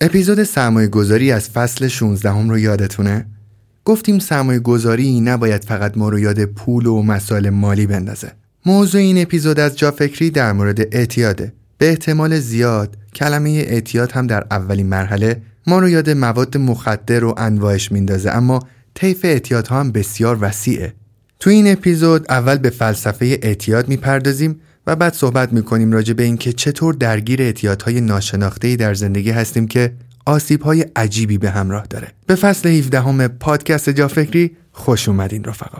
اپیزود سرمایه گذاری از فصل 16 هم رو یادتونه؟ گفتیم سرمایه گذاری نباید فقط ما رو یاد پول و مسائل مالی بندازه. موضوع این اپیزود از جا فکری در مورد اعتیاده. به احتمال زیاد کلمه اعتیاد هم در اولین مرحله ما رو یاد مواد مخدر و انواعش میندازه اما طیف اعتیاد ها هم بسیار وسیعه. تو این اپیزود اول به فلسفه اعتیاد می‌پردازیم و بعد صحبت می‌کنیم راجع به اینکه چطور درگیر اعتیادهای ناشناخته در زندگی هستیم که آسیب های عجیبی به همراه داره. به فصل 17 همه پادکست جا فکری خوش اومدین رفقا.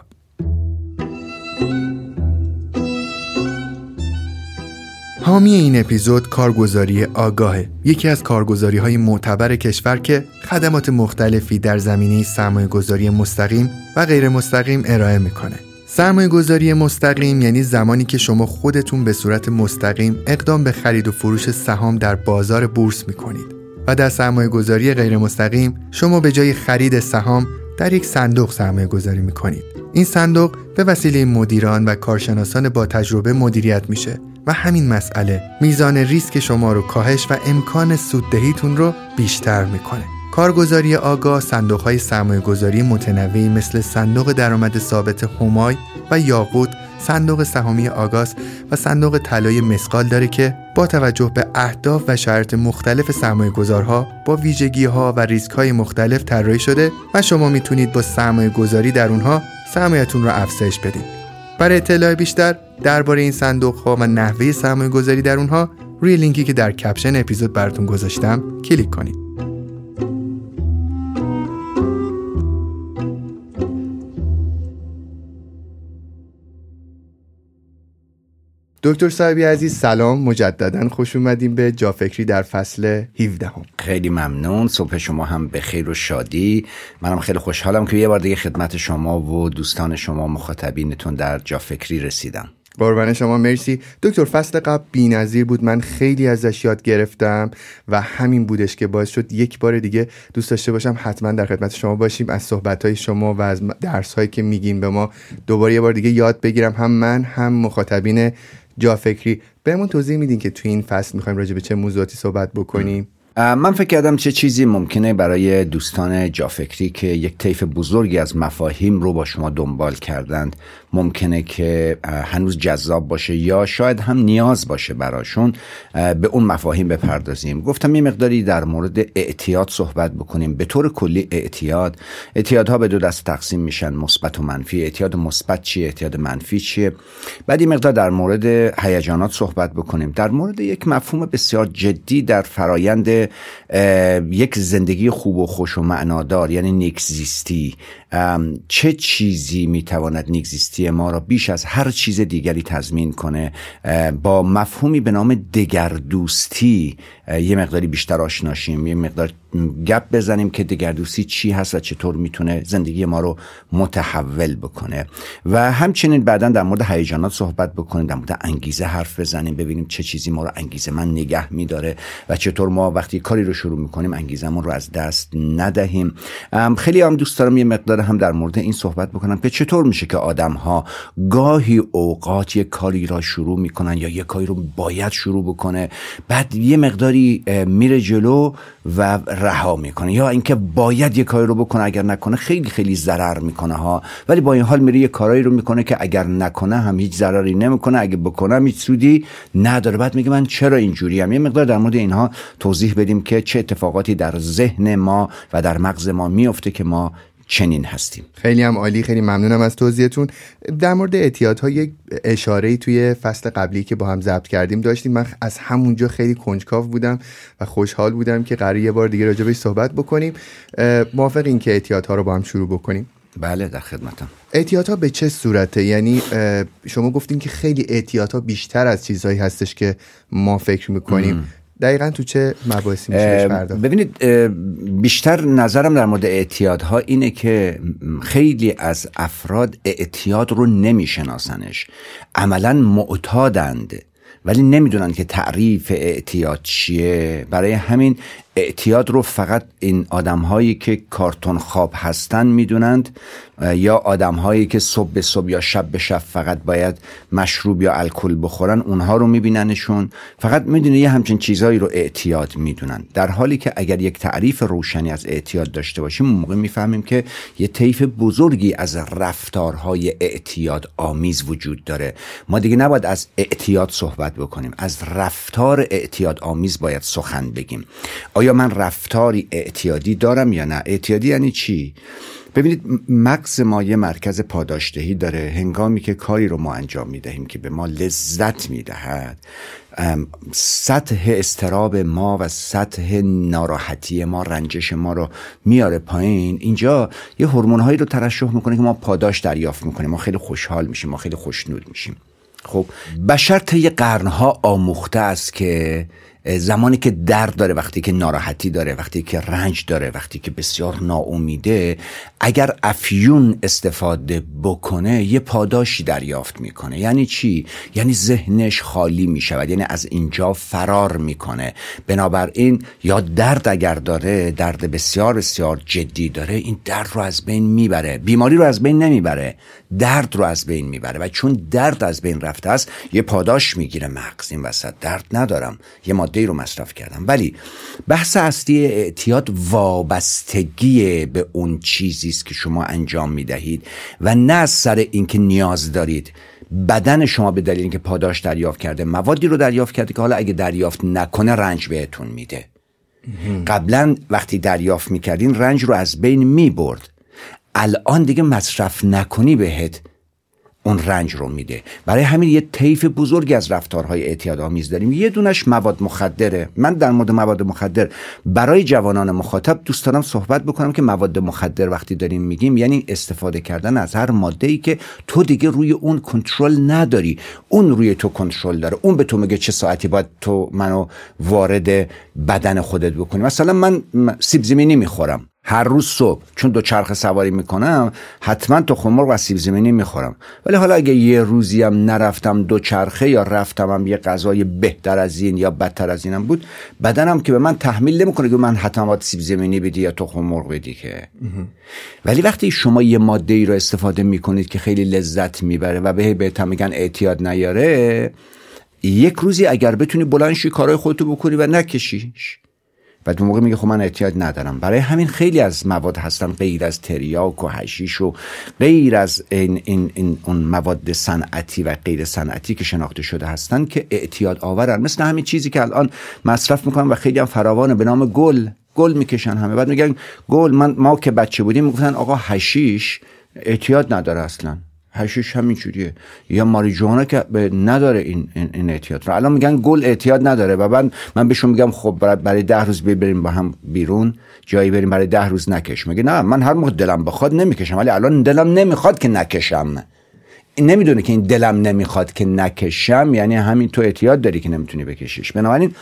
حامی این اپیزود کارگزاری آگاهه یکی از کارگزاری های معتبر کشور که خدمات مختلفی در زمینه سرمایه گذاری مستقیم و غیر مستقیم ارائه می‌کنه سرمایه گذاری مستقیم یعنی زمانی که شما خودتون به صورت مستقیم اقدام به خرید و فروش سهام در بازار بورس می‌کنید و در سرمایه گذاری غیر مستقیم شما به جای خرید سهام در یک صندوق سرمایه گذاری می‌کنید. این صندوق به وسیله مدیران و کارشناسان با تجربه مدیریت میشه و همین مسئله میزان ریسک شما رو کاهش و امکان سوددهیتون رو بیشتر می‌کنه. کارگزاری آگاه صندوق های سرمایه گذاری متنوعی مثل صندوق درآمد ثابت همای و یاقوت صندوق سهامی آگاس و صندوق طلای مسقال داره که با توجه به اهداف و شرایط مختلف سرمایه گذارها با ویژگی ها و ریسک های مختلف طراحی شده و شما می‌تونید با سرمایه گذاری در اونها سرمایهتون رو افزایش بدید. برای اطلاع بیشتر درباره این صندوق ها و نحوه سرمایه گذاری در اونها روی لینکی که در کپشن اپیزود براتون گذاشتم کلیک کنید. دکتر صاحبی عزیز سلام. مجددا خوش اومدیم به جافکری در فصل 17 هم. خیلی ممنون. صبح شما هم به خیر و شادی. منم خیلی خوشحالم که یه بار دیگه خدمت شما و دوستان شما مخاطبینتون در جافکری رسیدم. قربان شما. مرسی. دکتر فصل قبل بی‌نظیر بود. من خیلی ازش یاد گرفتم و همین بودش که باعث شد یک بار دیگه دوست داشته باشم حتما در خدمت شما باشیم. از صحبت شما و از درس هایی که میگین به ما دوباره یه بار دیگه یاد بگیرم. هم من هم مخاطبین جا فکری. بهمون توضیح میدین که توی این فصل می‌خوایم راجع به چه موضوعاتی صحبت بکنیم. من فکر کردم چه چیزی ممکنه برای دوستان جافکری که یک طیف بزرگی از مفاهیم رو با شما دنبال کردند ممکنه که هنوز جذاب باشه یا شاید هم نیاز باشه براشون به اون مفاهیم بپردازیم. گفتم یه مقداری در مورد اعتیاد صحبت بکنیم. به طور کلی اعتیاد. اعتیادها به دو دست تقسیم میشن. مثبت و منفی. اعتیاد مثبت چیه؟ اعتیاد منفی چیه؟ بعد این مقدار در مورد هیجانات صحبت بکنیم. در مورد یک مفهوم بسیار جدی در فرایند یک زندگی خوب و خوش و معنادار یعنی نیکزیستی چه چیزی می‌تواند نیکزیستی ما را بیش از هر چیز دیگری تضمین کنه؟ با مفهومی به نام دگردوستی. یه مقداری بیشتر آشناشیم یه مقدار گپ بزنیم که دگردوستی چی هست و چطور می‌تونه زندگی ما رو متحول بکنه. و همچنین بعدا در مورد هیجانات صحبت بکنیم در مورد انگیزه حرف بزنیم ببینیم چه چیزی ما رو انگیزه من نگه میداره و چطور ما وقتی کاری رو شروع می‌کنیم انگیزمون رو از دست ندهیم. خیلی هم دوست دارم یه مقدار هم در مورد این صحبت بکنم که چطور میشه که آدم ها گاهی اوقات یه کاری را شروع می‌کنن یا یه کاری رو باید شروع بکنه بعد یه مقداری میره جلو و رها می‌کنه یا اینکه باید یه کاری رو بکنه اگر نکنه خیلی خیلی ضرر می‌کنه ها. ولی با این حال میره یه کارایی رو می‌کنه که اگر نکنه هم هیچ ضرری نمی‌کنه. اگه بکنم هیچ سودی نداره. بعد میگه من چرا اینجوری هم یه مقدار در مورد اینها توضیح بدیم که چه اتفاقاتی در ذهن ما و در مغز ما میفته که ما چنین هستیم. خیلی هم عالی خیلی ممنونم از توضیحتون. در مورد اعتیادها یک اشاره توی فصل قبلی که با هم ضبط کردیم داشتیم. من از همونجا خیلی کنجکاو بودم و خوشحال بودم که قرار یه بار دیگه راجبش صحبت بکنیم. موافق این که اعتیادها رو با هم شروع بکنیم؟ بله در خدمتم. اعتیادها به چه صورته؟ یعنی شما گفتین که خیلی اعتیادها بیشتر از چیزهایی هستش که ما فکر می‌کنیم. دقیقا تو چه مباحثی میشه ببینید بیشتر نظرم در مورد اعتیادها اینه که خیلی از افراد اعتیاد رو نمیشناسنش. عملا معتادند ولی نمی‌دونن که تعریف اعتیاد چیه. برای همین اعتیاد رو فقط این آدم هایی که کارتون خواب هستن می‌دونند یا آدم هایی که صبح به صبح یا شب به شب فقط باید مشروب یا الکل بخورن اونها رو میبیننشون. فقط می‌دونه یه همچین چیزهایی رو اعتیاد می‌دونن. در حالی که اگر یک تعریف روشنی از اعتیاد داشته باشیم موقع می‌فهمیم که یه طیف بزرگی از رفتارهای اعتیاد آمیز وجود داره. ما دیگه نباید از اعتیاد صحبت بکنیم. از رفتار اعتیاد آمیز باید سخن بگیم. آیا من رفتاری اعتیادی دارم یا نه؟ اعتیادی یعنی چی؟ ببینید مغز ما یه مرکز پاداشدهی داره. هنگامی که کاری رو ما انجام می‌دهیم که به ما لذت می‌دهد سطح استراب ما و سطح ناراحتی ما رنجش ما رو میاره پایین. اینجا یه هورمون هایی رو ترشح می‌کنه که ما پاداش دریافت می‌کنیم. ما خیلی خوشحال میشیم ما خیلی خوشنود میشیم. خب بشر طی قرنها آموخته است که زمانی که درد داره وقتی که ناراحتی داره وقتی که رنج داره وقتی که بسیار ناامیده اگر افیون استفاده بکنه یه پاداشی دریافت می‌کنه. یعنی چی؟ یعنی ذهنش خالی می‌شود یعنی از اینجا فرار می‌کنه. بنابراین یا درد اگر داره درد بسیار بسیار جدی داره این درد رو از بین می‌بره. بیماری رو از بین نمی‌بره. درد رو از بین می‌بره. و چون درد از بین رفته است یه پاداش می‌گیره. مغز این وسط درد ندارم. یه رو مصرف کردم. ولی بحث اصلی اعتیاد وابستگی به اون چیزی است که شما انجام می‌دهید و نه از سر اینکه نیاز دارید. بدن شما به دلیل اینکه پاداش دریافت کرده موادی رو دریافت کرده که حالا اگه دریافت نکنه رنج بهتون میده. قبلا وقتی دریافت می‌کردین رنج رو از بین می‌برد. الان دیگه مصرف نکنی بهت. اون رنج رو میده. برای همین یه طیف بزرگی از رفتارهای اعتیاد آمیز داریم. یه دونش مواد مخدره. من در مورد مواد مخدر برای جوانان مخاطب دوست دارم صحبت بکنم که مواد مخدر وقتی داریم میگیم یعنی استفاده کردن از هر ماده ای که تو دیگه روی اون کنترل نداری. اون روی تو کنترل داره. اون به تو میگه چه ساعتی باید تو منو وارد بدن خودت بکنی. مثلا من سیب زمینی می‌خورم. هر روز صبح چون دو چرخ سواری می‌کنم حتما تو خمرغ و سیب زمینی می‌خورم. ولی حالا اگه یه روزی هم نرفتم دو چرخه یا رفتم هم یه غذای بهتر از این یا بدتر از اینم بود بدنم که به من تحمیل نمی‌کنه که من حتما سیب زمینی بدی یا تو خمرغ بدی که. ولی وقتی شما یه ماده ای رو استفاده می‌کنید که خیلی لذت می‌بره و به بهتر میگن اعتیاد نیاره یک روزی اگر بتونی بلنشی کارهای خودتو بکنی و نکشیش. و دو موقع میگه خب من احتیاج ندارم. برای همین خیلی از مواد هستن غیر از تریاک و هشیش و غیر از این, این, این اون مواد صنعتی و غیر صنعتی که شناخته شده هستن که اعتیاد آورن. مثل همین چیزی که الان مصرف می‌کنن و خیلی هم فراوانه. به نام گل. گل می‌کشن همه. بعد میگن گل من ما که بچه بودیم می‌گفتن آقا هشیش اعتیاد نداره اصلا. هشیش همین جوریه. یا ماریجوانا که نداره این, این, اعتیاد. رو الان میگن گل اعتیاد نداره و من من بهشون میگم خب برای ده روز بریم با هم بیرون. جایی بریم برای ده روز نکش. میگه نه من هر موقع دلم بخواد نمی‌کشم ولی الان دلم نمی‌خواد که نکشم. نمی‌دونه که این دلم نمی‌خواد که نکشم یعنی همین تو اعتیاد داری که نمی‌تونی بکشیش. بنابراین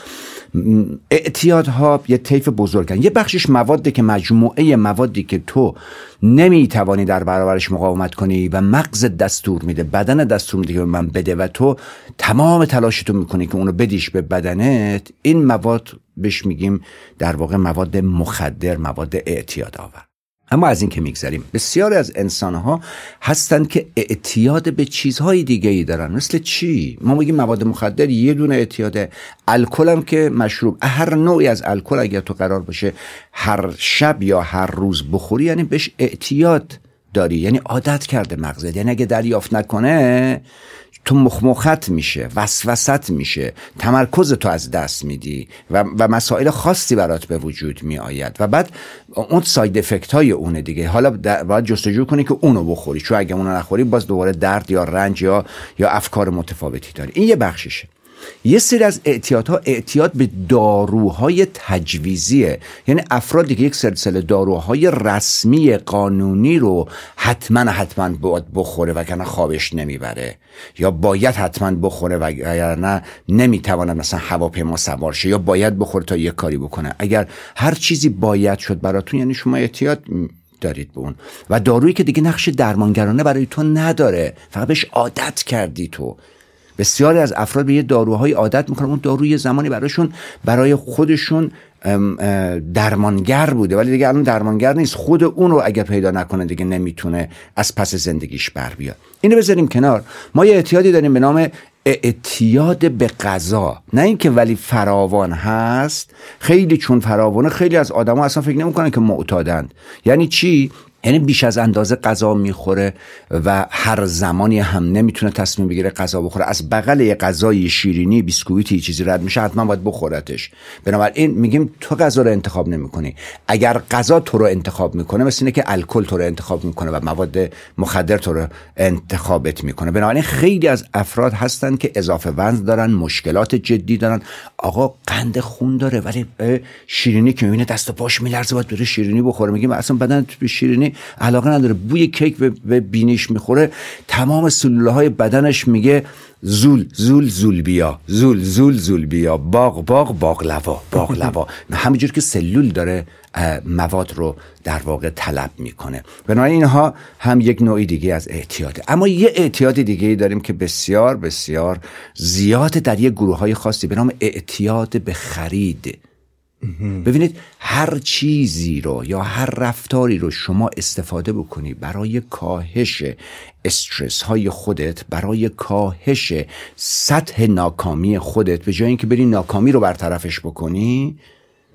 اعتیادها یه طیف بزرگن. یه بخشش موادی که مجموعه موادی که تو نمی‌توانی در برابرش مقاومت کنی و مغز دستور میده بدن دستور میده که من بده و تو تمام تلاشتو می‌کنی که اونو بدیش به بدنت این مواد بهش میگیم در واقع مواد مخدر مواد اعتیاد آور اما از این که میگذریم بسیاری از انسانها هستند که اعتیاد به چیزهای دیگه ای دارن. مثل چی؟ ما میگیم مواد مخدر یه دونه اعتیاده. الکل هم که مشروب. هر نوعی از الکل اگر تو قرار باشه هر شب یا هر روز بخوری یعنی بهش اعتیاد داری. یعنی عادت کرده مغزت. یعنی اگه دریافت نکنه تو مخمخت میشه وسوست میشه. تمرکز تو از دست میدی و, و مسائل خاصی برات به وجود می آید و بعد اون ساید افکت های اونه دیگه. حالا باید جستجو کنی که اونو بخوری. چون اگه اونو نخوری باز دوباره درد یا رنج یا یا افکار متفاوتی داری. این یه بخششه. یه سری از اعتیادها اعتیاد به داروهای تجویزیه. یعنی افرادی که یک سلسله داروهای رسمی قانونی رو حتما حتما باید بخوره وگرنه خوابش نمی‌بره. یا باید حتما بخوره وگرنه نمی‌تواند مثلا هواپیما سوار شه. یا باید بخوره تا یک کاری بکنه. اگر هر چیزی باید شد براتون یعنی شما اعتیاد دارید به اون. و دارویی که دیگه نقش درمانگرانه برای تو نداره. فقط بهش عادت کردی تو. بسیاری از افراد به یه داروهای عادت می‌کنن. اون دارو یه زمانی براشون برای خودشون درمانگر بوده. ولی دیگه الان درمانگر نیست. خود اون رو اگر پیدا نکنه دیگه نمی‌تونه از پس زندگیش بر بیاد. اینو بذاریم کنار. ما یه اعتیادی داریم به نام اعتیاد به غذا. نه اینکه ولی فراوان هست. خیلی چون فراوانه خیلی از آدما اصلا فکر نمی‌کنن که معتادند. یعنی چی؟ یعنی بیش از اندازه غذا می‌خوره و هر زمانی هم نمی‌تونه تصمیم بگیره غذا بخوره. از بغل یه غذای شیرینی بیسکویتی چیزی رد میشه حتما باید بخورتش. بنابراین میگیم تو غذا رو انتخاب نمی‌کنی. اگر غذا تو رو انتخاب می‌کنه مثل اینه که الکل تو رو انتخاب می‌کنه و مواد مخدر تو رو انتخابت می‌کنه. بنابراین خیلی از افراد هستن که اضافه وزن دارن مشکلات جدی دارن. آقا قند خون داره ولی شیرینی که می‌بینه دست و پاش میلرزه باید بره شیرینی بخوره. میگیم اصلا بدن شیرینی علاقه نداره بوی کیک به بینیش می‌خوره. تمام سلوله های بدنش میگه زول زول زول بیا. زول زول زول بیا. باغ باغ باغلوا باغلوا همینجور که سلول داره مواد رو در واقع طلب می‌کنه. بنابراین اینها هم یک نوعی دیگه از اعتیاده. اما یه اعتیاد دیگه داریم که بسیار بسیار زیاد در یه گروه های خاصی به نام اعتیاد به خرید. ببینید هر چیزی رو یا هر رفتاری رو شما استفاده بکنی برای کاهش استرس های خودت برای کاهش سطح ناکامی خودت به جای اینکه بری ناکامی رو برطرفش بکنی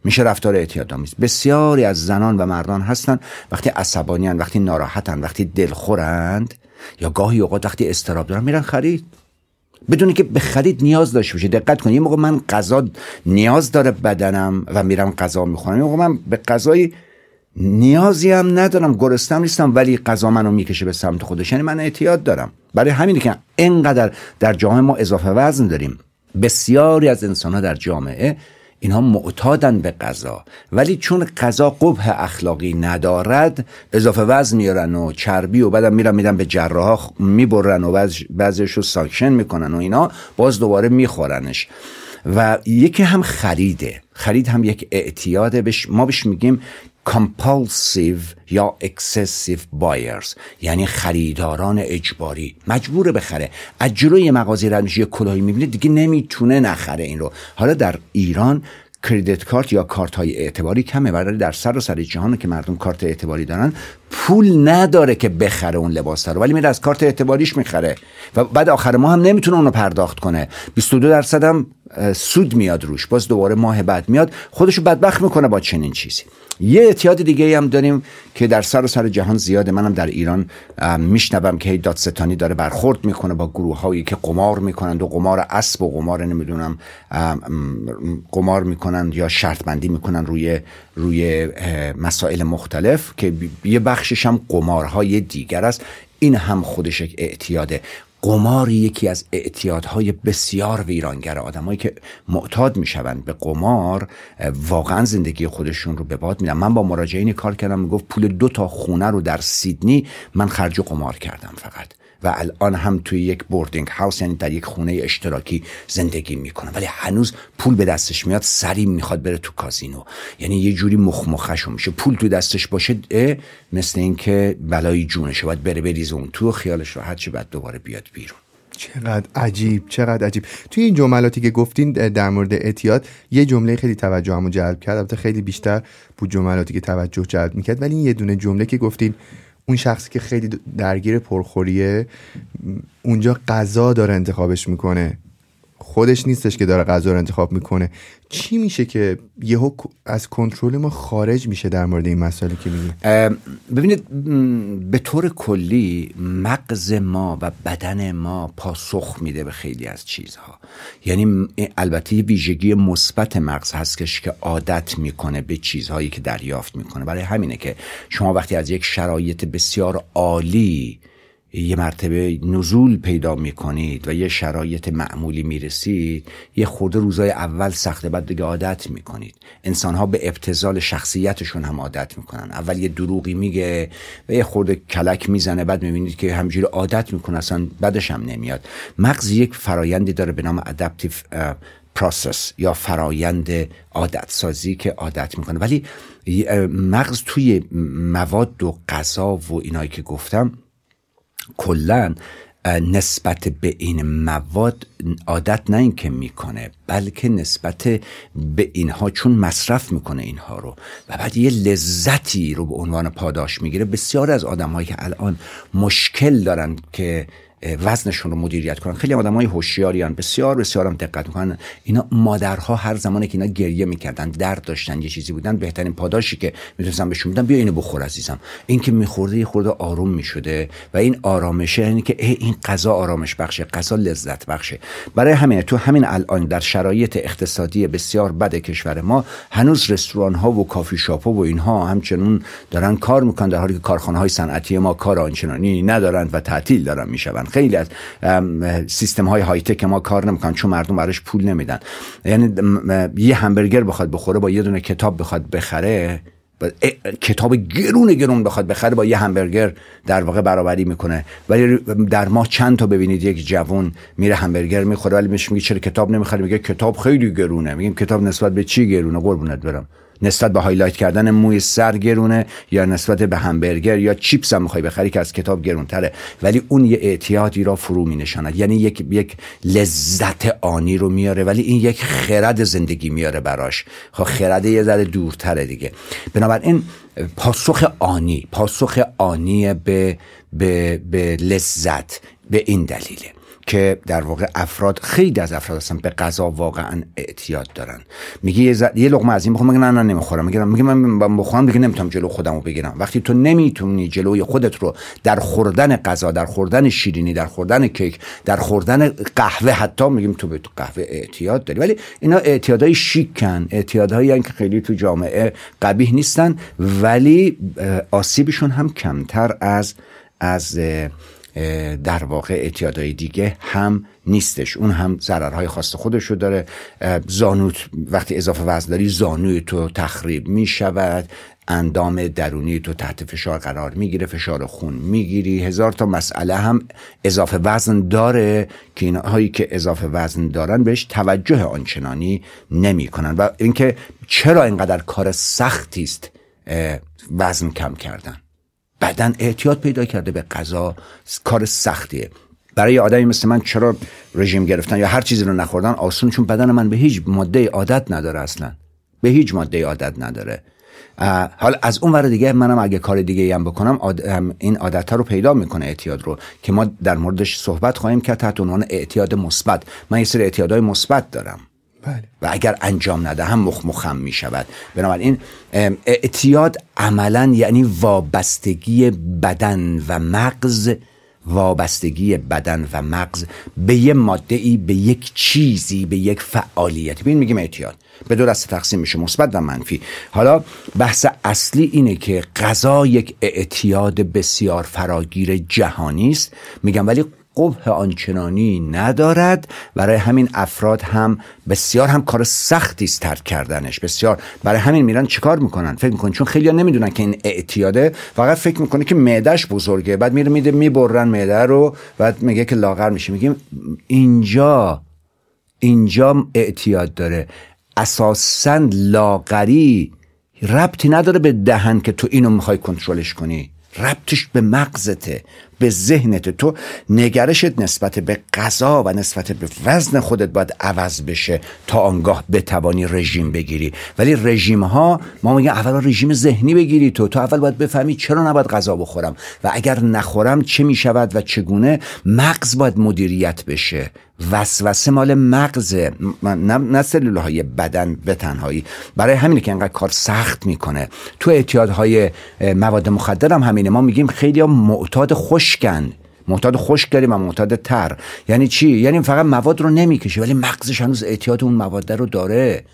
میشه رفتار اعتیادآمیز. بسیاری از زنان و مردان هستن وقتی عصبانیان وقتی ناراحتن وقتی دلخورند یا گاهی اوقات وقتی استراب دارن میرن خرید. بدونی که به خرید نیاز داشته باشه دقت کنید یه موقع من غذا نیاز داره بدنم و میرم غذا می‌خورم. یه من به غذای نیازی هم ندارم. گرستم نیستم ولی غذا منو می‌کشه به سمت خودش. یعنی من اعتیاد دارم. برای همینه که اینقدر در جامعه ما اضافه وزن داریم. بسیاری از انسان ها در جامعه اینها معتادن به غذا ولی چون غذا قبح اخلاقی ندارد اضافه وزن میارن و چربی و بعدم میرن میدن به جراح می‌برن و بعضیش رو ساکشن می‌کنن و اینا باز دوباره میخورنش. و یکی هم خریده. خرید هم یک اعتیاده. بش ما بهش میگیم compulsive یا excessive buyers یعنی خریداران اجباری. مجبور بخره. از جلوی مغازه رد میشه یه کلاهی می‌بینه دیگه نمی‌تونه نخره این رو. حالا در ایران کردیت کارت یا کارت های اعتباری کمه برای در سر و سر جهان که مردم کارت اعتباری دارن پول نداره که بخره اون لباس رو ولی میره از کارت اعتباریش می‌خره. و بعد آخر ما هم نمی‌تونه اونو پرداخت کنه. 22 درصد هم سود میاد روش. باز دوباره ماه بعد میاد خودشو بدبخت می‌کنه با چنین چیزی. یه اعتیاد دیگه هم داریم که در سر و سر جهان زیاده. منم در ایران میشنوم که دادستانی داره برخورد می‌کنه با گروه هایی که قمار می‌کنند و قمار اسب و قمار نمی‌دونم قمار می‌کنند یا شرط بندی می‌کنن روی روی مسائل مختلف که یه بخشش هم قمارهای دیگر است. این هم خودش یک اعتیاده. قمار یکی از اعتیادهای بسیار ویرانگر آدمایی که معتاد می‌شوند به قمار واقعا زندگی خودشون رو به باد میدن. من با مراجعینی کار کردم می‌گفت پول دو تا خونه رو در سیدنی من خرج قمار کردم فقط. و الان هم توی یک boarding house یعنی در یک خونه اشتراکی زندگی می‌کنه ولی هنوز پول به دستش میاد سریع می‌خواد بره تو کازینو. یعنی یه جوری مخمخشو میشه. پول تو دستش باشه مثل اینکه بلای جونشه. باید بره بریزه اون تو خیالش راحت چه بعد دوباره بیاد بیرون. چقدر عجیب چقدر عجیب. توی این جملاتی که گفتین در مورد اعتیاد یه جمله خیلی توجهمو جلب کرد. البته خیلی بیشتر بود جملاتی که توجه جلب می‌کرد. ولی یه دونه جمله که گفتین اون شخصی که خیلی درگیر پرخوریه اونجا غذا داره انتخابش می‌کنه. خودش نیستش که داره غذا رو انتخاب می‌کنه. چی میشه که یهو از کنترل ما خارج میشه در مورد این مسئله که میگیم ببینید به طور کلی مغز ما و بدن ما پاسخ میده به خیلی از چیزها. یعنی البته یه ویژگی مثبت مغز هستش که عادت می‌کنه به چیزهایی که دریافت می‌کنه. برای همینه که شما وقتی از یک شرایط بسیار عالی یه مرتبه نزول پیدا می‌کنید و یه شرایط معمولی می‌رسید یه خورده روزای اول سخته بعد دیگه عادت می‌کنید. انسان ها به ابتذال شخصیتشون هم عادت می‌کنن. اول یه دروغی میگه و یه خورده کلک می‌زنه بعد می‌بینید که همینجوری عادت می‌کنه اصلا بدش هم نمیاد. مغز یک فرایندی داره به نام adaptive process یا فرایند عادت سازی که عادت می‌کنه. ولی مغز توی مواد و غذا و اینایی که گفتم کلا نسبت به این مواد عادت نه اینکه می‌کنه بلکه نسبت به اینها چون مصرف می‌کنه اینها رو. و بعد یه لذتی رو به عنوان پاداش می‌گیره. بسیار از آدمهایی که الان مشکل دارن که وزنشون رو مدیریت کنن. خیلی آدمای هوشیاریان بسیار بسیار هم دقت می‌کنن. اینا مادرها هر زمانی که اینا گریه می‌کردن درد داشتن یه چیزی بودن بهترین پاداشی که می‌تونستن بهشون بدن بیا اینو بخور عزیزم. این که میخورده یه خورده آروم می‌شده و این آرامشه یعنی که این غذا آرامش بخشه غذا لذت بخشه. برای همین تو همین الان در شرایط اقتصادی بسیار بد کشور ما هنوز رستوران ها و کافی شاپ و اینها همچنون دارن کار می‌کنن در حالی که کارخانه های صنعتی ما کار آنچنانی ندارن و تعطیل دارن میشون خیلی از سیستم های high tech ما کار نمی‌کنن چون مردم براش پول نمیدن. یعنی یه همبرگر بخواد بخوره با یه دونه کتاب بخواد بخره کتاب گرون گرون بخواد بخره با یه همبرگر در واقع برابری می‌کنه. ولی در ما چند تا ببینید یک جوون میره همبرگر می‌خوره ولی میشه میگه چرا کتاب نمی‌خره میگه کتاب خیلی گرونه. میگیم کتاب نسبت به چی گرونه؟ قربونت برم. نسبت به highlight کردن موی سر گرونه یا نسبت به همبرگر یا چیپس هم می‌خوای بخری که از کتاب گرونتره. ولی اون یه اعتیادی را فرو می نشاند یعنی یک یک لذت آنی رو میاره ولی این یک خرد زندگی میاره براش. خب خرد یه ذره دورتره دیگه. بنابراین پاسخ آنی پاسخ آنی به به, به لذت به این دلیله. که در واقع افراد خیلی از افراد هستن به غذا واقعا اعتیاد دارن. میگه یه, ز... یه لقمه از این بخورم میگه نه نه نمی‌خورم. میگه میگه من بخورم دیگه نمی‌تونم جلو خودم رو بگیرم. وقتی تو نمی‌تونی جلوی خودت رو در خوردن غذا در خوردن شیرینی در خوردن کیک در خوردن قهوه حتی میگیم تو به قهوه اعتیاد داری. ولی اینا اعتیادهای شیکن اعتیادهایی که خیلی تو جامعه قبیح نیستن ولی آسیبشون هم کمتر از از در واقع اعتیادهای دیگه هم نیستش. اون هم ضررهای خاص خودشو داره. زانوت وقتی اضافه وزن داری زانوی تو تخریب می شود اندام درونی تو تحت فشار قرار می‌گیره فشار خون می‌گیری. هزار تا مسئله هم اضافه وزن داره که اینهایی که اضافه وزن دارن بهش توجه آنچنانی نمی‌کنن. و اینکه چرا اینقدر کار سختی است وزن کم کردن؟ بدن اعتیاد پیدا کرده به غذا کار سختیه. برای آدمی مثل من چرا رژیم گرفتن یا هر چیزی رو نخوردن آسون چون بدن من به هیچ ماده عادت نداره اصلا. به هیچ ماده عادت نداره. حالا از اون ور دیگه منم اگه کار دیگه هم بکنم این عادت رو پیدا می‌کنه اعتیاد رو که ما در موردش صحبت خواهیم کرد تحت عنوان اعتیاد مثبت. من یه سری اعتیادهای مثبت دارم. بله. و اگر انجام ندهم مخ مخم می شود. بنابراین اعتیاد عملا یعنی وابستگی بدن و مغز وابستگی بدن و مغز به یه ماده ای به یک چیزی به یک فعالیتی ببین میگیم اعتیاد. به دو دسته تقسیم میشه مثبت و منفی. حالا بحث اصلی اینه که غذا یک اعتیاد بسیار فراگیر جهانی است. میگم ولی قبه آنچنانی ندارد. برای همین افراد هم بسیار هم کار سختی است ترک کردنش. بسیار. برای همین میرن چیکار می‌کنن؟ فکر می‌کنن. چون خیلی نمی‌دونن که این اعتیاده. فقط فکر می‌کنه که معدش بزرگه. بعد میره میده می‌برن معده رو. بعد میگه که لاغر میشه. میگیم اینجا اینجا اعتیاد داره. اساسا لاغری ربطی نداره به دهن که تو اینو می‌خوای کنترلش کنی. ربطش به مغزته. به ذهنت تو نگرشت نسبت به غذا و نسبت به وزن خودت باید عوض بشه تا آنگاه بتوانی رژیم بگیری. ولی رژیم ها ما میگن اول رژیم ذهنی بگیری تو. تو اول باید بفهمی چرا نباید غذا بخورم. و اگر نخورم چه می‌شود و چگونه؟ مغز باید مدیریت بشه. وسوسه مال مغز نه, نه های بدن به تنهایی. برای همینه که انقدر کار سخت می‌کنه. تو اعتیادهای مواد مخدر هم همینه. ما میگیم خیلی معتاد خشکن. معتاد خشک داریم و معتاد تر. یعنی چی؟ یعنی فقط مواد رو نمی‌کشه ولی مغزش هنوز اعتیاد اون مواد رو داره.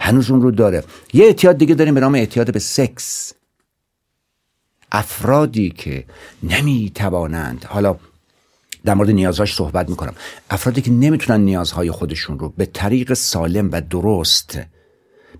هنوز اون رو داره. یه اعتیاد دیگه داریم به نام اعتیاد به سکس. افرادی که نمی‌توانند حالا در مورد نیازهاش صحبت می‌کنم. افرادی که نمی‌تونن نیازهای خودشون رو به طریق سالم و درست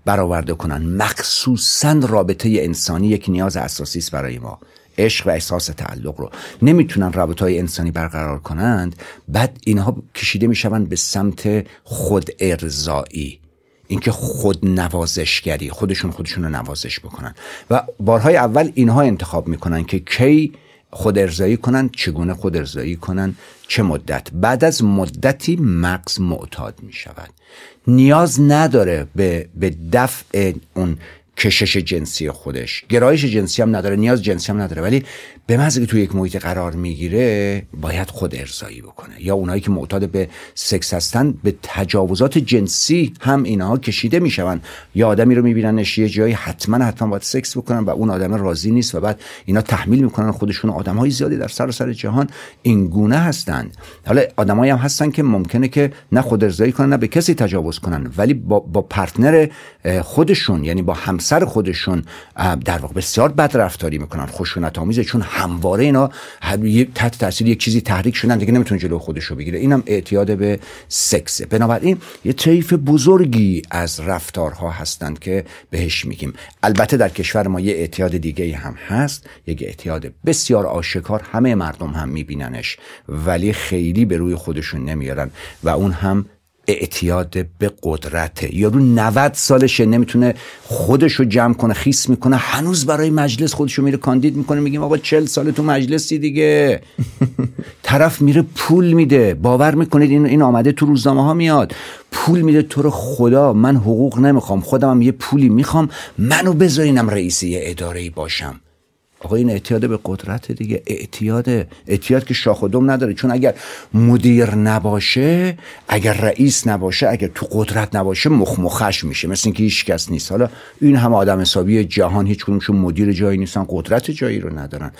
برآورده کنن مخصوصا رابطه انسانی یک نیاز اساسی است برای ما. عشق و احساس تعلق رو. نمی‌تونن رابطه های انسانی برقرار کنند بعد اینها کشیده می‌شوند به سمت خود ارزایی اینکه خود نوازشگری خودشون خودشون رو نوازش بکنن. و بارهای اول اینها انتخاب می‌کنن که کی خود ارزایی کنن چگونه خود ارزایی کنن چه مدت. بعد از مدتی مغز معتاد می شود نیاز نداره به, به دفع اون کشش جنسی خودش. گرایش جنسی هم نداره نیاز جنسی هم نداره. ولی به که توی یک محیط قرار می‌گیره باید خود ارزایی بکنه. یا اونایی که معتاد به سکس هستن به تجاوزات جنسی هم اینها کشیده میشون یا آدمی رو میبیننش یه جایی حتما حتما باید سکس بکنن و اون آدم راضی نیست و بعد اینا تحمیل می‌کنن خودشون آدم های زیادی در سر سر جهان. این گونه هستند. حالا آدمایی هم هستن که ممکنه که نه خود ارزایی کنن نه به کسی تجاوز کنن. ولی با, با پارتنر خودشون یعنی با همسر خودشون در واقع بسیار بد رفتاری می‌کنن خشونت آمیزه چون همواره اینا تحت تاثیر یک چیزی تحریک شدن دیگه نمی‌تونه جلو خودش رو بگیره. اینم اعتیاد به سکسه. بنابراین یه طیف بزرگی از رفتارها هستند که بهش میگیم. البته در کشور ما یه اعتیاد دیگه هم هست یک اعتیاد بسیار آشکار. همه مردم هم میبیننش ولی خیلی به روی خودشون نمیارن و اون هم اعتیاد به قدرته یارو 90 سالشه نمی‌تونه خودشو جمع کنه خیس می‌کنه. هنوز برای مجلس خودشو میره کاندید می‌کنه میگیم آقا 40 سال تو مجلسی دیگه. طرف میره پول میده. باور می‌کنید این این آمده تو روزنامه ها میاد. پول میده تو رو خدا. من حقوق نمی‌خوام خودم هم یه پولی می‌خوام. منو بذارینم رئیسی اداره باشم. آقا این اعتیاد به قدرت دیگه. اعتیاد اعتیاد که شاخ و دم نداره. چون اگر مدیر نباشه اگر رئیس نباشه اگر تو قدرت نباشه مخمخش میشه. مثل اینکه هیچ کس نیست. حالا این هم آدم حسابی جهان هیچ کدومشون مدیر جایی نیستن قدرت جایی رو ندارن.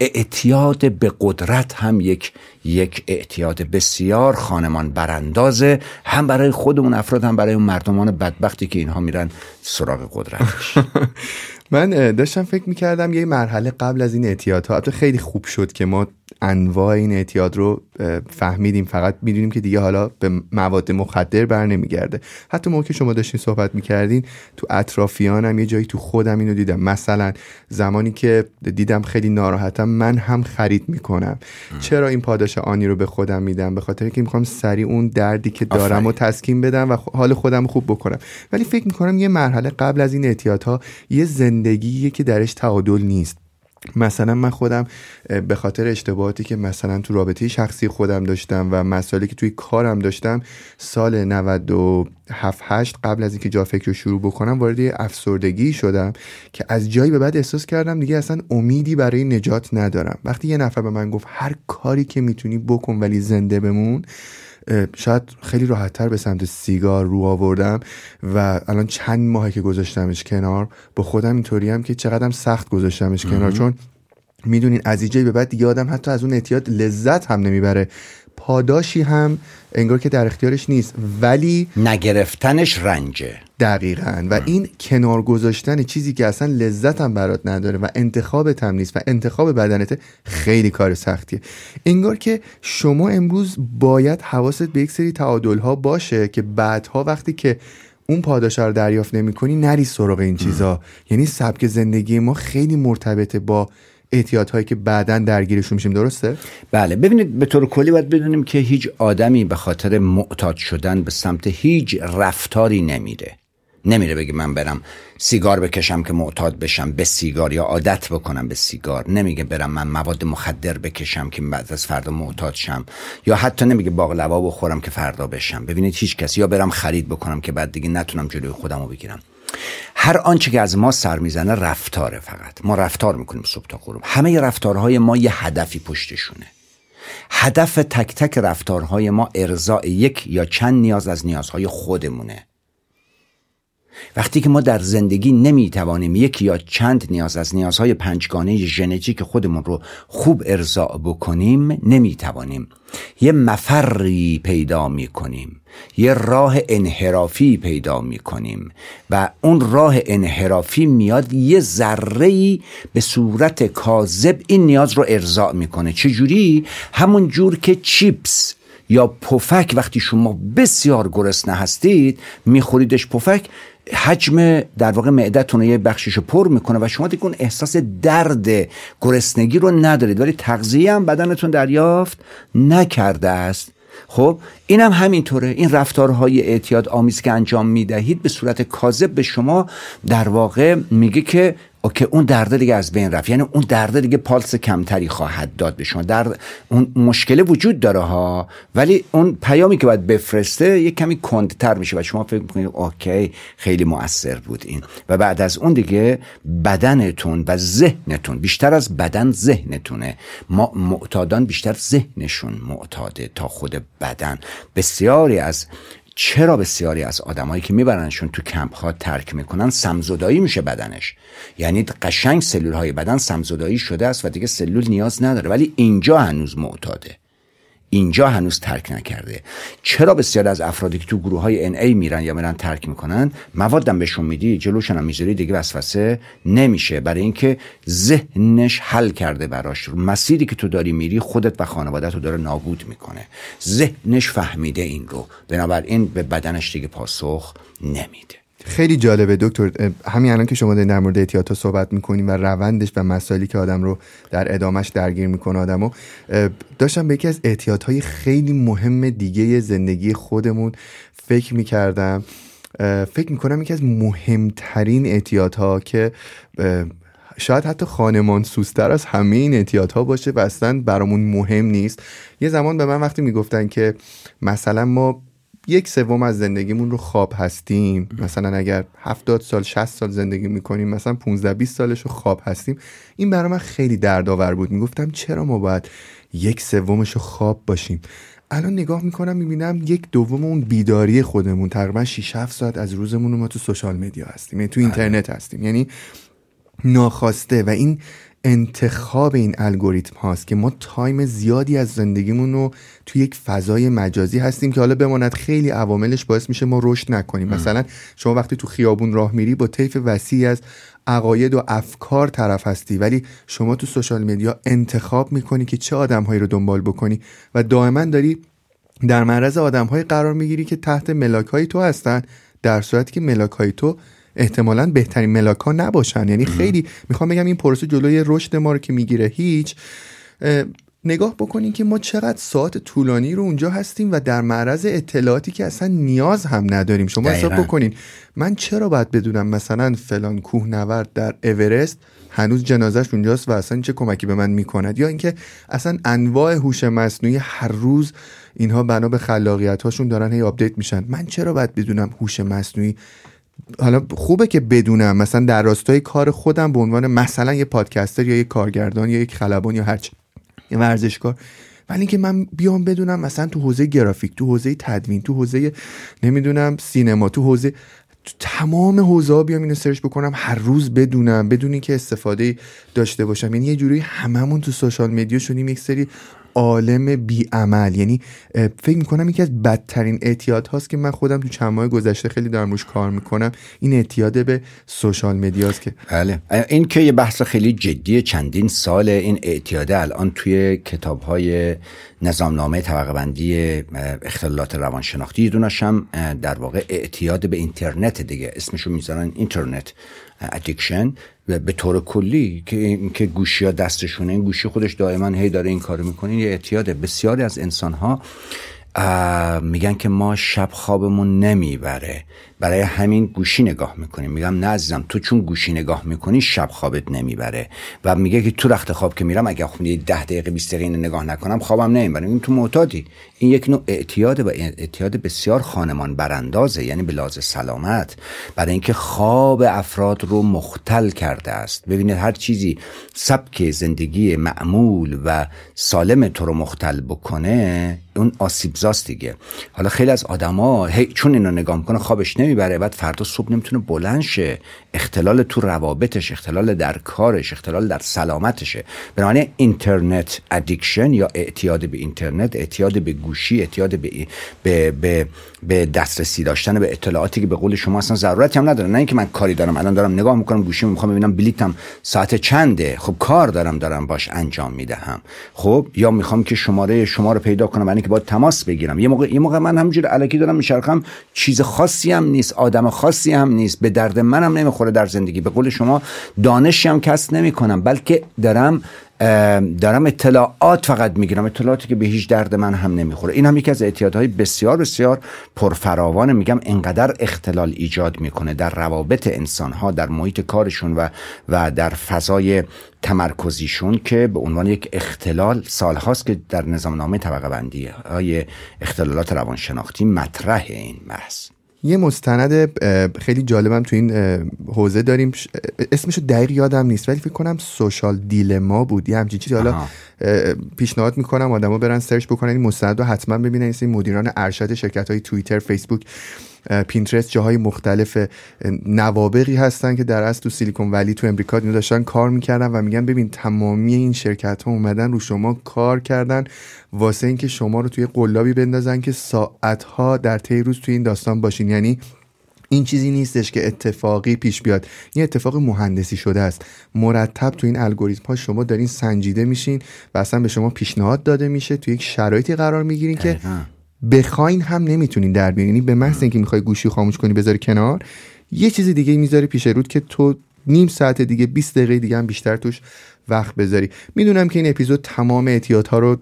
اعتیاد به قدرت هم یک یک اعتیاد بسیار خانمان براندازه. هم برای خودمون افراد هم برای اون مردمان بدبختی که اینها میرن سراغ قدرتش. من داشتم فکر می‌کردم یه مرحله قبل از این اعتیادها البته خیلی خوب شد که ما انواع این اعتیاد رو فهمیدیم. فقط می‌دونیم که دیگه حالا به مواد مخدر بر نمیگرده. حتی موقع که شما داشتین صحبت می‌کردین تو اطرافیانم یه جایی تو خودم اینو دیدم. مثلا زمانی که دیدم خیلی ناراحتم من هم خرید می‌کنم. چرا این پاداش آنی رو به خودم میدم؟ به خاطر که می‌خوام سریع اون دردی که دارم و تسکین بدم و حال خودم خوب بکنم. ولی فکر می‌کنم یه مرحله قبل از این اعتیادها یه زندگیه که درش تعادل نیست. مثلا من خودم به خاطر اشتباهاتی که مثلا تو رابطه شخصی خودم داشتم و مسائلی که توی کارم داشتم سال 97 8 قبل از اینکه جا فکر رو شروع بکنم وارد افسردگی شدم که از جایی به بعد احساس کردم دیگه اصلا امیدی برای نجات ندارم. وقتی یه نفر به من گفت هر کاری که می‌تونی بکن ولی زنده بمون شاید خیلی راحتتر به سمت سیگار رو آوردم و الان چند ماهی که گذاشتمش کنار با خودم اینطوری هم که چقدرم سخت گذاشتمش کنار. چون می‌دونین از اینجایی به بعد دیگه آدم حتی از اون اعتیاد لذت هم نمی‌بره. پاداشی هم انگار که در اختیارش نیست. ولی نگرفتنش رنجه. دقیقا. و این کنار گذاشتن چیزی که اصلا لذت هم برات نداره و انتخابت هم نیست و انتخاب بدنت خیلی کار سختیه. انگار که شما امروز باید حواست به یک سری تعادل ها باشه که بعدها وقتی که اون پاداش رو دریافت نمی کنی نری سراغ این چیزا. یعنی سبک زندگی ما خیلی مرتبطه با اعتیادهایی که بعدا درگیرشون میشیم. درسته؟ بله. ببینید به طور کلی باید بدونیم که هیچ آدمی به خاطر معتاد شدن به سمت هیچ رفتاری نمیره. نمیره بگه من برم سیگار بکشم که معتاد بشم به سیگار یا عادت بکنم به سیگار. نمیگه برم من مواد مخدر بکشم که بعد از فردا معتاد شم. یا حتی نمیگه باقلوا بخورم که فردا بشم. ببینید هیچ کسی. یا برم خرید بکنم که بعد دیگه نتونم جلوی خودم رو بگیرم. هر آنچه که از ما سر می‌زنه رفتاره فقط. ما رفتار می‌کنیم صبح تا غروب. همه رفتارهای ما یه هدفی پشتشونه. هدف تک تک رفتارهای ما ارضاء یک یا چند نیاز از نیازهای خودمونه. وقتی که ما در زندگی نمی‌توانیم یک یا چند نیاز از نیازهای پنجگانه ژنتیک خودمون رو خوب ارضاع بکنیم نمی‌توانیم. یه مفری پیدا می‌کنیم. یه راه انحرافی پیدا می‌کنیم. و اون راه انحرافی میاد یه ذره به صورت کاذب این نیاز رو ارضاع می‌کنه. چجوری؟ همون جور که چیپس یا پفک وقتی شما بسیار گرسنه هستید میخوریدش پفک حجم در واقع معدتون یه بخشش پر می‌کنه و شما دیگه اون احساس درد گرسنگی رو ندارید. ولی تغذیه هم بدنتون دریافت نکرده است. خب این هم همینطوره. این رفتارهای اعتیاد آمیز که انجام می‌دهید به صورت کاذب به شما در واقع میگه که اوکی اون درد دیگه از بین رفت. یعنی اون درد دیگه پالس کمتری خواهد داد به شما. در اون مشکل وجود داره ها ولی اون پیامی که باید بفرسته یک کمی کندتر میشه و شما فکر می‌کنید اوکی خیلی مؤثر بود این. و بعد از اون دیگه بدنتون و ذهنتون بیشتر از بدن ذهنتونه. ما معتادان بیشتر ذهنشون معتاده تا خود بدن. بسیاری از چرا بسیاری از آدمایی که میبرنشون تو کمپ ها ترک می‌کنن سمزدایی میشه بدنش؟ یعنی قشنگ سلول های بدن سمزدایی شده است و دیگه سلول نیاز نداره. ولی اینجا هنوز معتاده. اینجا هنوز ترک نکرده. چرا بسیار از افرادی که تو گروه های ای میرن یا میرن ترک می‌کنن موادم بهشون میدی جلوشون هم می‌ذاری دیگه وسوسه نمیشه. برای اینکه ذهنش حل کرده براش. مسیری که تو داری میری خودت و خانوادت رو داره نابود می‌کنه. ذهنش فهمیده این رو. بنابراین به بدنش دیگه پاسخ نمیده. خیلی جالبه دکتر همین الان که شما در مورد اعتیاد صحبت می‌کنیم و روندش و مسائلی که آدم رو در ادامش درگیر می‌کنه آدمو داشتم به یکی از اعتیادهای خیلی مهم دیگه زندگی خودمون فکر می‌کردم. فکر می‌کنم یکی از مهمترین اعتیادها که شاید حتی خانمان سوستر از همه این اعتیادها باشه و اصلا برامون مهم نیست. یه زمان به من وقتی می‌گفتن که مثلا ما یک سوم از زندگیمون رو خواب هستیم. مثلا اگر 70 سال 60 سال زندگی می‌کنیم مثلا 15 20 سالش رو خواب هستیم. این برای من خیلی دردآور بود. می‌گفتم چرا ما باید یک سومش رو خواب باشیم؟ الان نگاه می‌کنم می‌بینم یک دوم اون بیداری خودمون. تقریبا 6 7 ساعت از روزمون رو ما تو social media هستیم. یعنی تو بله. اینترنت هستیم. یعنی ناخواسته. و این انتخاب این الگوریتم هاست که ما time زیادی از زندگیمون رو توی یک فضای مجازی هستیم که حالا بماند خیلی عواملش باعث میشه ما رشد نکنیم. مثلا شما وقتی تو خیابون راه میری با طیف وسیعی از عقاید و افکار طرف هستی ولی شما تو social media انتخاب می‌کنی که چه آدمهایی رو دنبال بکنی و دائما داری در معرض آدمهایی قرار می‌گیری که تحت ملاک های تو هستن در صورتی که ملاک های تو احتمالا بهترین ملاک ها نباشن. یعنی خیلی می‌خوام بگم این پروسه جلوی رشد ما رو که می‌گیره هیچ نگاه بکنین که ما چقدر ساعت طولانی رو اونجا هستیم و در معرض اطلاعاتی که اصلا نیاز هم نداریم. شما حساب بکنین من چرا باید بدونم مثلا فلان کوهنورد در اورست هنوز جنازش اونجاست و اصلا چه کمکی به من می‌کند؟ یا اینکه اصلا انواع هوش مصنوعی هر روز اینها بنا به خلاقیت هاشون دارن هی update میشن. من چرا باید بدونم هوش مصنوعی حالا خوبه که بدونم. مثلا در راستای کار خودم به عنوان مثلا یه podcaster یا یه کارگردان یا یک خلبان یا هرچی یه ورزشکار. ولی اینکه من بیام بدونم مثلا تو حوزه گرافیک تو حوزه تدوین تو حوزه نمی‌دونم سینما تو حوزه تو تمام حوزه بیام اینو search بکنم هر روز بدونم بدونی که استفاده داشته باشم. یعنی یه جوری هممون تو سوشال مدیا شدیم یک سری عالم بیعمل. یعنی فکر می‌کنم یکی از بدترین اعتیاد هاست که من خودم تو چند ماه گذشته خیلی دارم روش کار می‌کنم این اعتیاد به سوشال مدیاست که بله. این که یه بحث خیلی جدی چندین سال این اعتیاد الان توی کتاب های نظامنامه طبقه بندی اختلالات روانشناختی دونش هم در واقع اعتیاد به اینترنت دیگه. اسمشو می‌ذارن اینترنت. ادیکشن به طور کلی که این که گوشی ها دستشونه این گوشی خودش دائما هی داره این کارو می‌کنه یه اعتیاده. بسیاری از انسان ها میگن که ما شب خوابمون نمی‌بره. برای همین گوشی نگاه می‌کنیم. میگم نه عزیزم تو چون گوشی نگاه می‌کنی شب خوابت نمی‌بره. و میگه که تو رخت خواب که میرم اگه خونه ده دقیقه 20 دقیقه نگاه نکنم خوابم نمی‌بره. این تو معتادی. این یک نوع اعتیاد و اعتیاد بسیار خانمان براندازه یعنی به لحاظ سلامت برای اینکه خواب افراد رو مختل کرده است. ببینید هر چیزی سبک زندگی معمول و سالم تو رو مختل بکنه اون آسیبزاست دیگه. حالا خیلی از آدما چون اینو نگاه می‌کنه خوابش نمی‌بره بعد فردا صبح نمی‌تونه بلند شه. اختلال تو روابطش اختلال در کارش اختلال در سلامتشه. بنابراین internet addiction یا اعتیاد به اینترنت اعتیاد به گوشی اعتیاد به به به, به دسترسی داشتن به اطلاعاتی که به قول شما اصلا ضرورتی هم نداره. نه اینکه من کاری دارم الان دارم نگاه می‌کنم گوشی می‌خوام ببینم بلیتم ساعت چنده. خب کار دارم دارم باش انجام می‌دهم. خب یا می‌خوام که شماره شما رو پیدا کنم برای که با تماس بگیرم. یه موقع یه موقع من همینجوری الکی دارم میشرخم چیز خاصی هم نیست آدم خاصی هم نیست به درد منم نمی‌خوره در زندگی. به قول شما دانشی هم کسب نمی کنم بلکه دارم دارم اطلاعات فقط می‌گیرم. اطلاعاتی که به هیچ درد من هم نمی‌خوره. این هم یکی از اعتیادهای بسیار بسیار پرفراوان میگم انقدر اختلال ایجاد می‌کنه در روابط انسان ها در محیط کارشون و و در فضای تمرکزیشون که به عنوان یک اختلال سالهاست که در نظامنامه طبقه بندی های اختلالات روانشناختی مطرح این بحث. یه مستند خیلی جالبم تو این حوزه داریم. اسمشو دقیق یادم نیست ولی فکر کنم Social Dilemma بود. یه همچین چیزی. حالا پیشنهاد می‌کنم آدما برن search بکنن این مستند رو حتما ببینن. این مدیران ارشد شرکت های Twitter Facebook. Pinterest جاهای مختلف نوابغی هستن که در اصل تو Silicon Valley تو امریکا اینو داشتن کار می‌کردن و میگن ببین تمامی این شرکت ها اومدن رو شما کار کردن واسه اینکه شما رو توی قلابی بندازن که ساعت ها در طی روز توی این داستان باشین. یعنی این چیزی نیستش که اتفاقی پیش بیاد. این اتفاق مهندسی شده است. مرتب تو این الگوریتم ها شما دارین سنجیده میشین و اصلا به شما پیشنهاد داده میشه تو یک شرایطی قرار می‌گیرین که بخواین هم نمی‌تونین در بیارین. یعنی به محض اینکه می‌خوای گوشی خاموش کنی بذاری کنار یه چیز دیگه می‌ذاری پیش رود که تو نیم ساعت دیگه 20 دقیقه دیگه هم بیشتر توش وقت بذاری. می‌دونم که این اپیزود تمام اعتیاد ها رو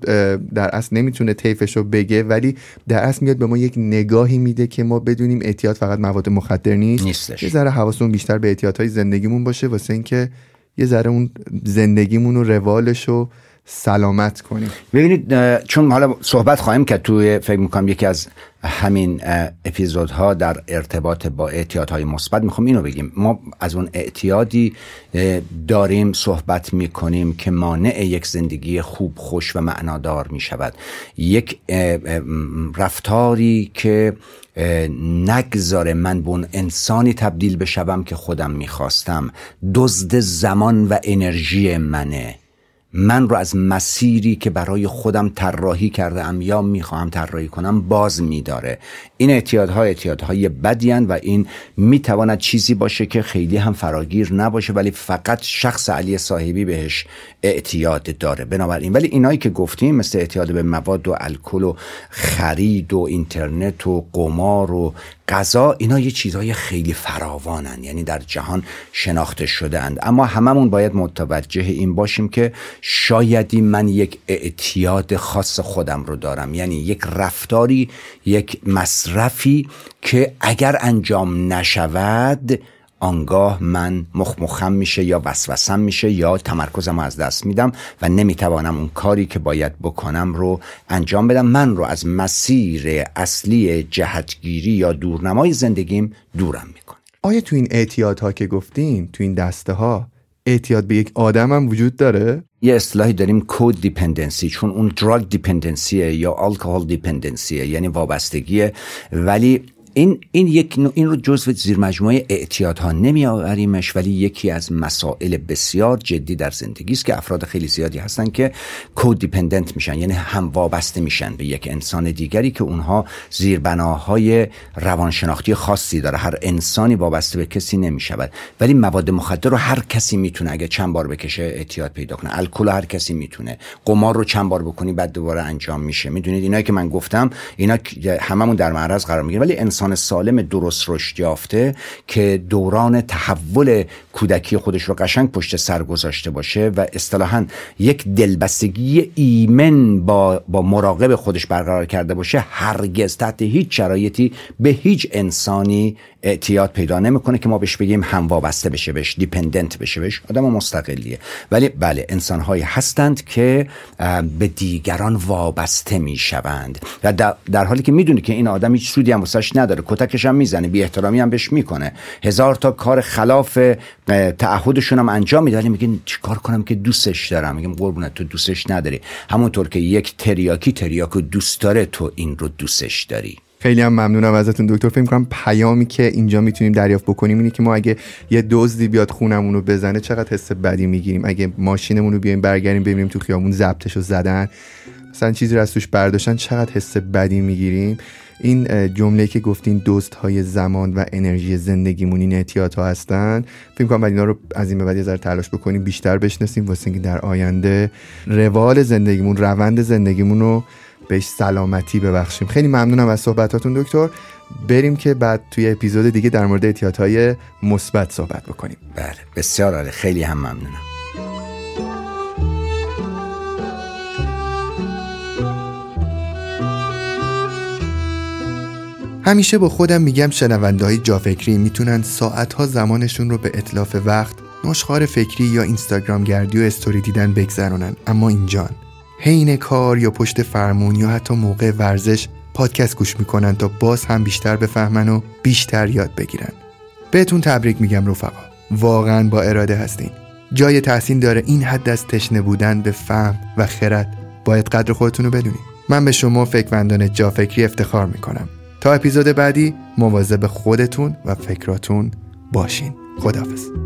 در اصل نمی‌تونه طیفش رو بگه ولی در اصل میاد به ما یک نگاهی میده که ما بدونیم اعتیاد فقط مواد مخدر نیست. نیستش. یه ذره حواسمون بیشتر به اعتیادهای زندگیمون باشه واسه اینکه یه ذره اون زندگیمون و روالش رو سلامت کنیم. ببینید چون حالا صحبت خواهیم که توی فکر می‌کنم یکی از همین اپیزودها در ارتباط با اعتیادهای مثبت می‌خوام اینو بگیم. ما از اون اعتیادی داریم صحبت می‌کنیم که مانع یک زندگی خوب خوش و معنادار می‌شود. یک رفتاری که نگذاره من به اون انسانی تبدیل بشوم که خودم می‌خواستم. دزد زمان و انرژی منه. من رو از مسیری که برای خودم طراحی کرده ام یا می‌خواهم طراحی کنم باز میداره. این اعتیادها اعتیادهای بدی و این می‌تواند چیزی باشه که خیلی هم فراگیر نباشه ولی فقط شخص علی صاحبی بهش اعتیاد داره. بنابراین ولی اینایی که گفتیم مثل اعتیاد به مواد و الکل و خرید و اینترنت و قمار و غذا اینا یه چیزهای خیلی فراوانن. یعنی در جهان شناخته شده اند اما هممون باید متوجه این باشیم که شایدی من یک اعتیاد خاص خودم رو دارم. یعنی یک رفتاری یک مصرفی که اگر انجام نشود آنگاه من مخمخم میشه یا وسوسم میشه یا تمرکزم از دست میدم و نمی‌توانم اون کاری که باید بکنم رو انجام بدم. من رو از مسیر اصلی جهتگیری یا دورنمای زندگیم دورم می‌کنه. آیا تو این اعتیادها که گفتیم تو این دسته ها اعتیاد به یک آدم هم وجود داره؟ یه اصطلاحی داریم کود دیپندنسی چون اون دراگ دیپندنسیه یا الکل دیپندنسیه یعنی وابستگیه ولی این این یک این رو جزو زیر مجموعه نمی آوریمش ولی یکی از مسائل بسیار جدی در زندگی است که افراد خیلی زیادی هستن که کود دیپندنت میشن یعنی هم وابسته میشن به یک انسان دیگری که اونها زیربناهای روانشناختی خاصی داره. هر انسانی وابسته به کسی نمی‌شود. ولی مواد مخدر رو هر کسی می‌تونه اگه چند بار بکشه اعتیاد پیدا کنه. الکل هر کسی می‌تونه. قمار رو چند بار بکنی بعد دوباره انجام میشه. می‌دونید اینایی که من گفتم اینا هممون در معرض قرار می‌گیره ولی انسان انسان سالم درست رشد یافته که دوران تحول کودکی خودش رو قشنگ پشت سر گذاشته باشه و اصطلاحا یک دلبستگی ایمن با, با مراقب خودش برقرار کرده باشه هرگز تحت هیچ شرایطی به هیچ انسانی اعتیاد پیدا نمی‌کنه که ما بهش بگیم هم وابسته بشه بهش دیپندنت بشه بهش آدم مستقلیه. ولی بله انسان هایی هستند که به دیگران وابسته می‌شوند. و در, حالی که می‌دونه که این آدم هیچ سودی هم کتکش هم می‌زنه بی احترامی هم بهش می‌کنه. هزار تا کار خلاف تعهدشون هم انجام ولی میگن چیکار کنم که دوستش دارم؟ میگم قربونت تو دوستش نداری. همونطور که یک تریاکی تریاکو دوست داره تو این رو دوستش داری. خیلی هم ممنونم ازتون دکتر. فکر کنم پیامی که اینجا می‌تونیم دریافت بکنیم اینه که ما اگه یه دزدی بیاد خونمون رو بزنه چقدر حس بدی می‌گیریم؟ اگه ماشینمون رو بیایم برگردیم ببینیم تو خیابون ضبطش رو زدن مثلا چیزی رو از توش برداشتن چقدر حس بدی می‌گیریم؟ این جمله که گفتین دوست های زمان و انرژی زندگیمون این اعتیاد ها هستن فکر کنم اینا رو از این به بعد یه ذره تلاش بکنیم بیشتر بشناسیم. واسه اینکه در آینده روال زندگیمون روند زندگیمون رو بهش سلامتی ببخشیم. خیلی ممنونم از صحبتاتون دکتر. بریم که بعد توی اپیزود دیگه در مورد اعتیادهای مثبت صحبت بکنیم. بله بسیار عالی. خیلی هم ممنونم. همیشه با خودم میگم شنونده های جافکری می‌تونن ساعتها زمانشون رو به اطلاف وقت نشخار فکری یا اینستاگرام گردی و استوری دیدن بگذرونن. اما اینجان. حین کار یا پشت فرمون یا حتی موقع ورزش پادکست گوش می‌کنن تا باز هم بیشتر بفهمن و بیشتر یاد بگیرن. بهتون تبریک میگم رفقا. واقعا با اراده هستین. جای تحسین داره این حد از تشنه بودن به فهم و خرد. باید قدر خودتون رو بدونید من به شما فکرمندان جافکری افتخار می‌کنم. تا اپیزود بعدی مواظب خودتون و فکراتون باشین. خداحافظ.